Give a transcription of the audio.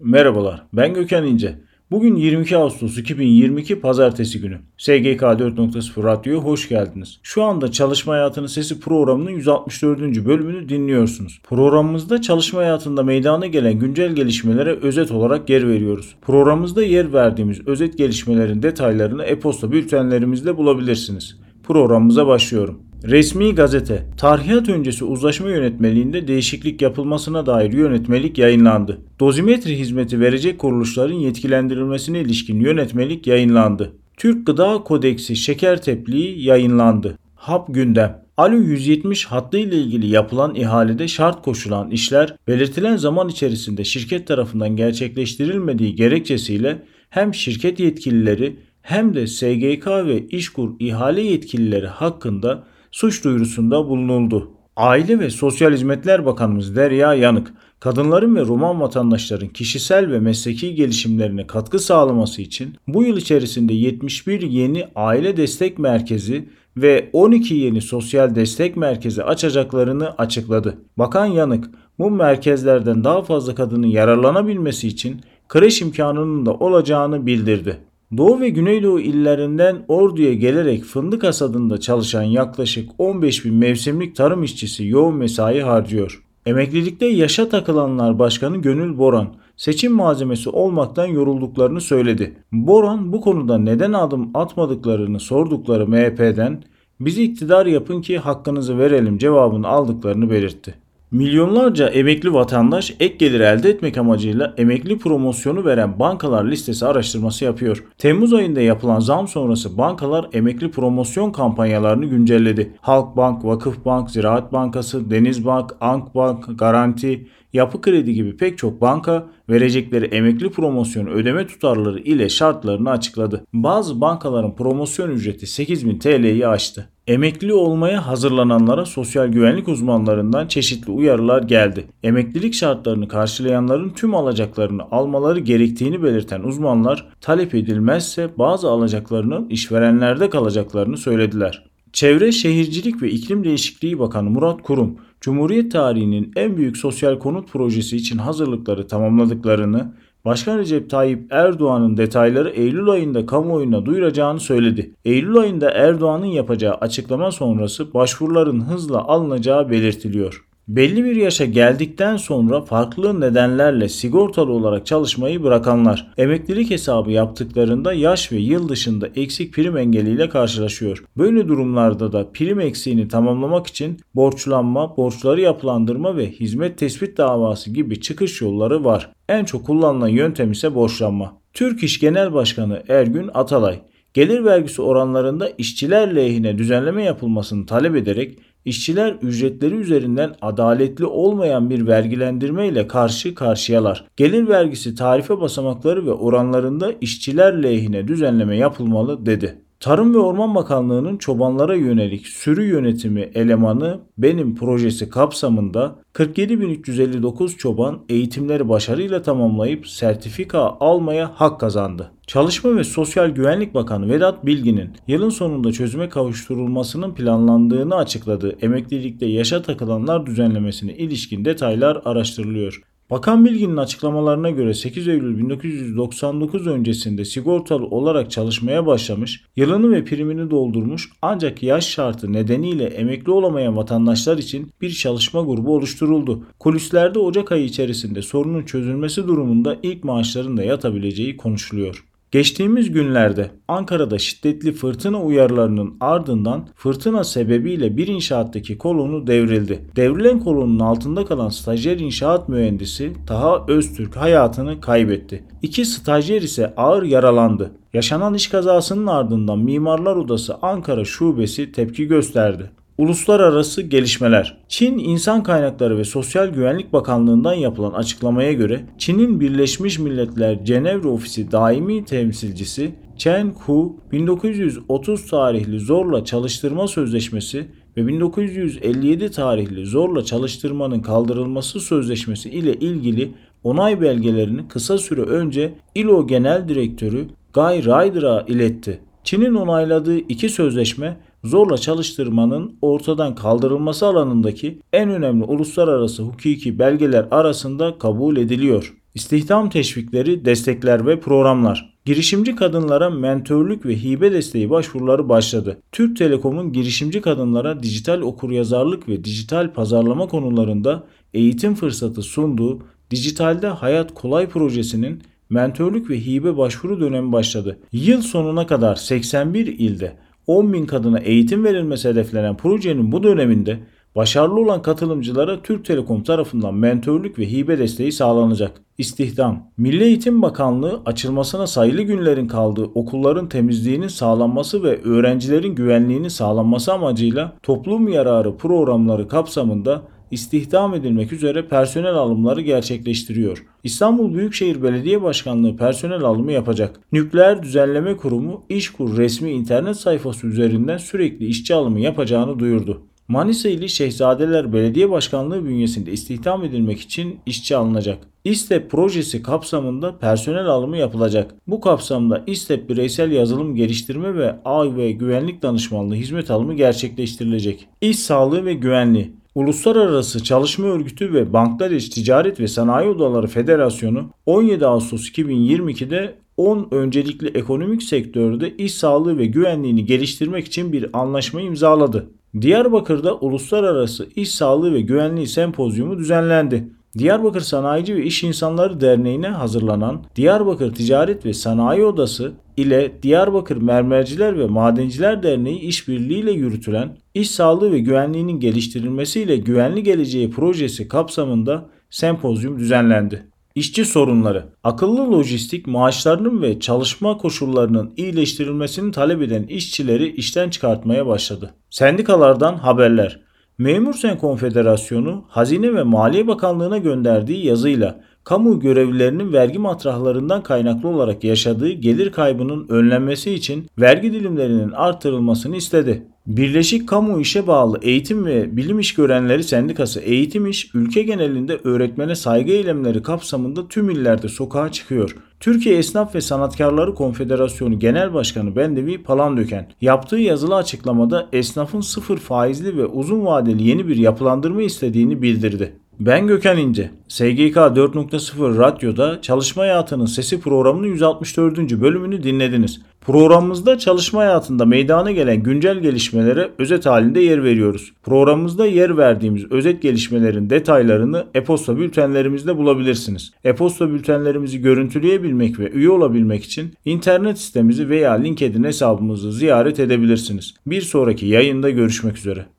Merhabalar, ben Gökhan İnce. Bugün 22 Ağustos 2022 Pazartesi günü. SGK 4.0 Radyo'ya hoş geldiniz. Şu anda Çalışma Hayatının Sesi programının 164. bölümünü dinliyorsunuz. Programımızda çalışma hayatında meydana gelen güncel gelişmelere özet olarak yer veriyoruz. Programımızda yer verdiğimiz özet gelişmelerin detaylarını e-posta bültenlerimizde bulabilirsiniz. Programımıza başlıyorum. Resmi gazete, tarihat öncesi uzlaşma yönetmeliğinde değişiklik yapılmasına dair yönetmelik yayınlandı. Dozimetri hizmeti verecek kuruluşların yetkilendirilmesine ilişkin yönetmelik yayınlandı. Türk Gıda Kodeksi şeker tepliği yayınlandı. Hap gündem. Alo 170 hattı ile ilgili yapılan ihalede şart koşulan işler belirtilen zaman içerisinde şirket tarafından gerçekleştirilmediği gerekçesiyle hem şirket yetkilileri hem de SGK ve İşkur ihale yetkilileri hakkında suç duyurusunda bulunuldu. Aile ve Sosyal Hizmetler Bakanımız Derya Yanık, kadınların ve Roman vatandaşların kişisel ve mesleki gelişimlerine katkı sağlaması için bu yıl içerisinde 71 yeni aile destek merkezi ve 12 yeni sosyal destek merkezi açacaklarını açıkladı. Bakan Yanık, bu merkezlerden daha fazla kadının yararlanabilmesi için kreş imkanının da olacağını bildirdi. Doğu ve Güneydoğu illerinden Ordu'ya gelerek fındık hasadında çalışan yaklaşık 15 bin mevsimlik tarım işçisi yoğun mesai harcıyor. Emeklilikte yaşa takılanlar başkanı Gönül Boran seçim malzemesi olmaktan yorulduklarını söyledi. Boran bu konuda neden adım atmadıklarını sordukları MHP'den bizi iktidar yapın ki hakkınızı verelim cevabını aldıklarını belirtti. Milyonlarca emekli vatandaş ek gelir elde etmek amacıyla emekli promosyonu veren bankalar listesi araştırması yapıyor. Temmuz ayında yapılan zam sonrası bankalar emekli promosyon kampanyalarını güncelledi. Halkbank, Vakıfbank, Ziraat Bankası, Denizbank, Ankbank, Garanti, Yapı Kredi gibi pek çok banka verecekleri emekli promosyon ödeme tutarları ile şartlarını açıkladı. Bazı bankaların promosyon ücreti 8000 TL'yi aştı. Emekli olmaya hazırlananlara sosyal güvenlik uzmanlarından çeşitli uyarılar geldi. Emeklilik şartlarını karşılayanların tüm alacaklarını almaları gerektiğini belirten uzmanlar talep edilmezse bazı alacaklarının işverenlerde kalacaklarını söylediler. Çevre Şehircilik ve İklim Değişikliği Bakanı Murat Kurum, Cumhuriyet tarihinin en büyük sosyal konut projesi için hazırlıkları tamamladıklarını, Başkan Recep Tayyip Erdoğan'ın detayları Eylül ayında kamuoyuna duyuracağını söyledi. Eylül ayında Erdoğan'ın yapacağı açıklama sonrası başvuruların hızla alınacağı belirtiliyor. Belli bir yaşa geldikten sonra farklı nedenlerle sigortalı olarak çalışmayı bırakanlar emeklilik hesabı yaptıklarında yaş ve yıl dışında eksik prim engeliyle karşılaşıyor. Böyle durumlarda da prim eksiğini tamamlamak için borçlanma, borçları yapılandırma ve hizmet tespit davası gibi çıkış yolları var. En çok kullanılan yöntem ise borçlanma. Türk İş Genel Başkanı Ergün Atalay gelir vergisi oranlarında işçiler lehine düzenleme yapılmasını talep ederek işçiler ücretleri üzerinden adaletli olmayan bir vergilendirme ile karşı karşıyalar. Gelir vergisi tarife basamakları ve oranlarında işçiler lehine düzenleme yapılmalı dedi. Tarım ve Orman Bakanlığı'nın çobanlara yönelik sürü yönetimi elemanı benim projesi kapsamında 47.359 çoban eğitimleri başarıyla tamamlayıp sertifika almaya hak kazandı. Çalışma ve Sosyal Güvenlik Bakanı Vedat Bilgin'in yılın sonunda çözüme kavuşturulmasının planlandığını açıkladığı emeklilikte yaşa takılanlar düzenlemesine ilişkin detaylar araştırılıyor. Bakan Bilgin'in açıklamalarına göre 8 Eylül 1999 öncesinde sigortalı olarak çalışmaya başlamış, yılını ve primini doldurmuş ancak yaş şartı nedeniyle emekli olamayan vatandaşlar için bir çalışma grubu oluşturuldu. Kulislerde Ocak ayı içerisinde sorunun çözülmesi durumunda ilk maaşların da yatabileceği konuşuluyor. Geçtiğimiz günlerde Ankara'da şiddetli fırtına uyarılarının ardından fırtına sebebiyle bir inşaattaki kolonu devrildi. Devrilen kolonun altında kalan stajyer inşaat mühendisi Taha Öztürk hayatını kaybetti. İki stajyer ise ağır yaralandı. Yaşanan iş kazasının ardından Mimarlar Odası Ankara Şubesi tepki gösterdi. Uluslararası gelişmeler. Çin İnsan Kaynakları ve Sosyal Güvenlik Bakanlığı'ndan yapılan açıklamaya göre Çin'in Birleşmiş Milletler Cenevre Ofisi daimi temsilcisi Chen Hu 1930 tarihli zorla çalıştırma sözleşmesi ve 1957 tarihli zorla çalıştırmanın kaldırılması sözleşmesi ile ilgili onay belgelerini kısa süre önce ILO Genel Direktörü Guy Ryder'a iletti. Çin'in onayladığı iki sözleşme zorla çalıştırmanın ortadan kaldırılması alanındaki en önemli uluslararası hukuki belgeler arasında kabul ediliyor. İstihdam teşvikleri, destekler ve programlar. Girişimci kadınlara mentörlük ve hibe desteği başvuruları başladı. Türk Telekom'un girişimci kadınlara dijital okuryazarlık ve dijital pazarlama konularında eğitim fırsatı sunduğu Dijitalde Hayat Kolay projesinin mentörlük ve hibe başvuru dönemi başladı. Yıl sonuna kadar 81 ilde 10 bin kadına eğitim verilmesi hedeflenen projenin bu döneminde başarılı olan katılımcılara Türk Telekom tarafından mentörlük ve hibe desteği sağlanacak. İstihdam Milli Eğitim Bakanlığı açılmasına sayılı günlerin kaldığı okulların temizliğinin sağlanması ve öğrencilerin güvenliğinin sağlanması amacıyla toplum yararı programları kapsamında istihdam edilmek üzere personel alımları gerçekleştiriyor. İstanbul Büyükşehir Belediye Başkanlığı personel alımı yapacak. Nükleer Düzenleme Kurumu İşkur resmi internet sayfası üzerinden sürekli işçi alımı yapacağını duyurdu. Manisa ili Şehzadeler Belediye Başkanlığı bünyesinde istihdam edilmek için işçi alınacak. İSTEP projesi kapsamında personel alımı yapılacak. Bu kapsamda İSTEP bireysel yazılım geliştirme ve ağ ve güvenlik danışmanlığı hizmet alımı gerçekleştirilecek. İş sağlığı ve güvenliği Uluslararası Çalışma Örgütü ve Bangladeş Ticaret ve Sanayi Odaları Federasyonu 17 Ağustos 2022'de 10 öncelikli ekonomik sektörde iş sağlığı ve güvenliğini geliştirmek için bir anlaşma imzaladı. Diyarbakır'da Uluslararası İş Sağlığı ve Güvenliği Sempozyumu düzenlendi. Diyarbakır Sanayici ve İş İnsanları Derneği'ne hazırlanan Diyarbakır Ticaret ve Sanayi Odası ile Diyarbakır Mermerciler ve Madenciler Derneği işbirliğiyle yürütülen iş sağlığı ve güvenliğinin geliştirilmesiyle güvenli geleceği projesi kapsamında sempozyum düzenlendi. İşçi sorunları, akıllı lojistik maaşlarının ve çalışma koşullarının iyileştirilmesini talep eden işçileri işten çıkartmaya başladı. Sendikalardan haberler. Memursen Konfederasyonu Hazine ve Maliye Bakanlığı'na gönderdiği yazıyla kamu görevlilerinin vergi matrahlarından kaynaklı olarak yaşadığı gelir kaybının önlenmesi için vergi dilimlerinin artırılmasını istedi. Birleşik Kamu İşe Bağlı Eğitim ve Bilim İş Görenleri Sendikası Eğitim İş ülke genelinde öğretmene saygı eylemleri kapsamında tüm illerde sokağa çıkıyor. Türkiye Esnaf ve Sanatkarları Konfederasyonu Genel Başkanı Bendevi Palandöken yaptığı yazılı açıklamada esnafın sıfır faizli ve uzun vadeli yeni bir yapılandırma istediğini bildirdi. Ben Gökhan İnce. SGK 4.0 Radyo'da Çalışma Hayatının Sesi programının 164. bölümünü dinlediniz. Programımızda çalışma hayatında meydana gelen güncel gelişmelere özet halinde yer veriyoruz. Programımızda yer verdiğimiz özet gelişmelerin detaylarını e-posta bültenlerimizde bulabilirsiniz. E-posta bültenlerimizi görüntüleyebilmek ve üye olabilmek için internet sitemizi veya LinkedIn hesabımızı ziyaret edebilirsiniz. Bir sonraki yayında görüşmek üzere.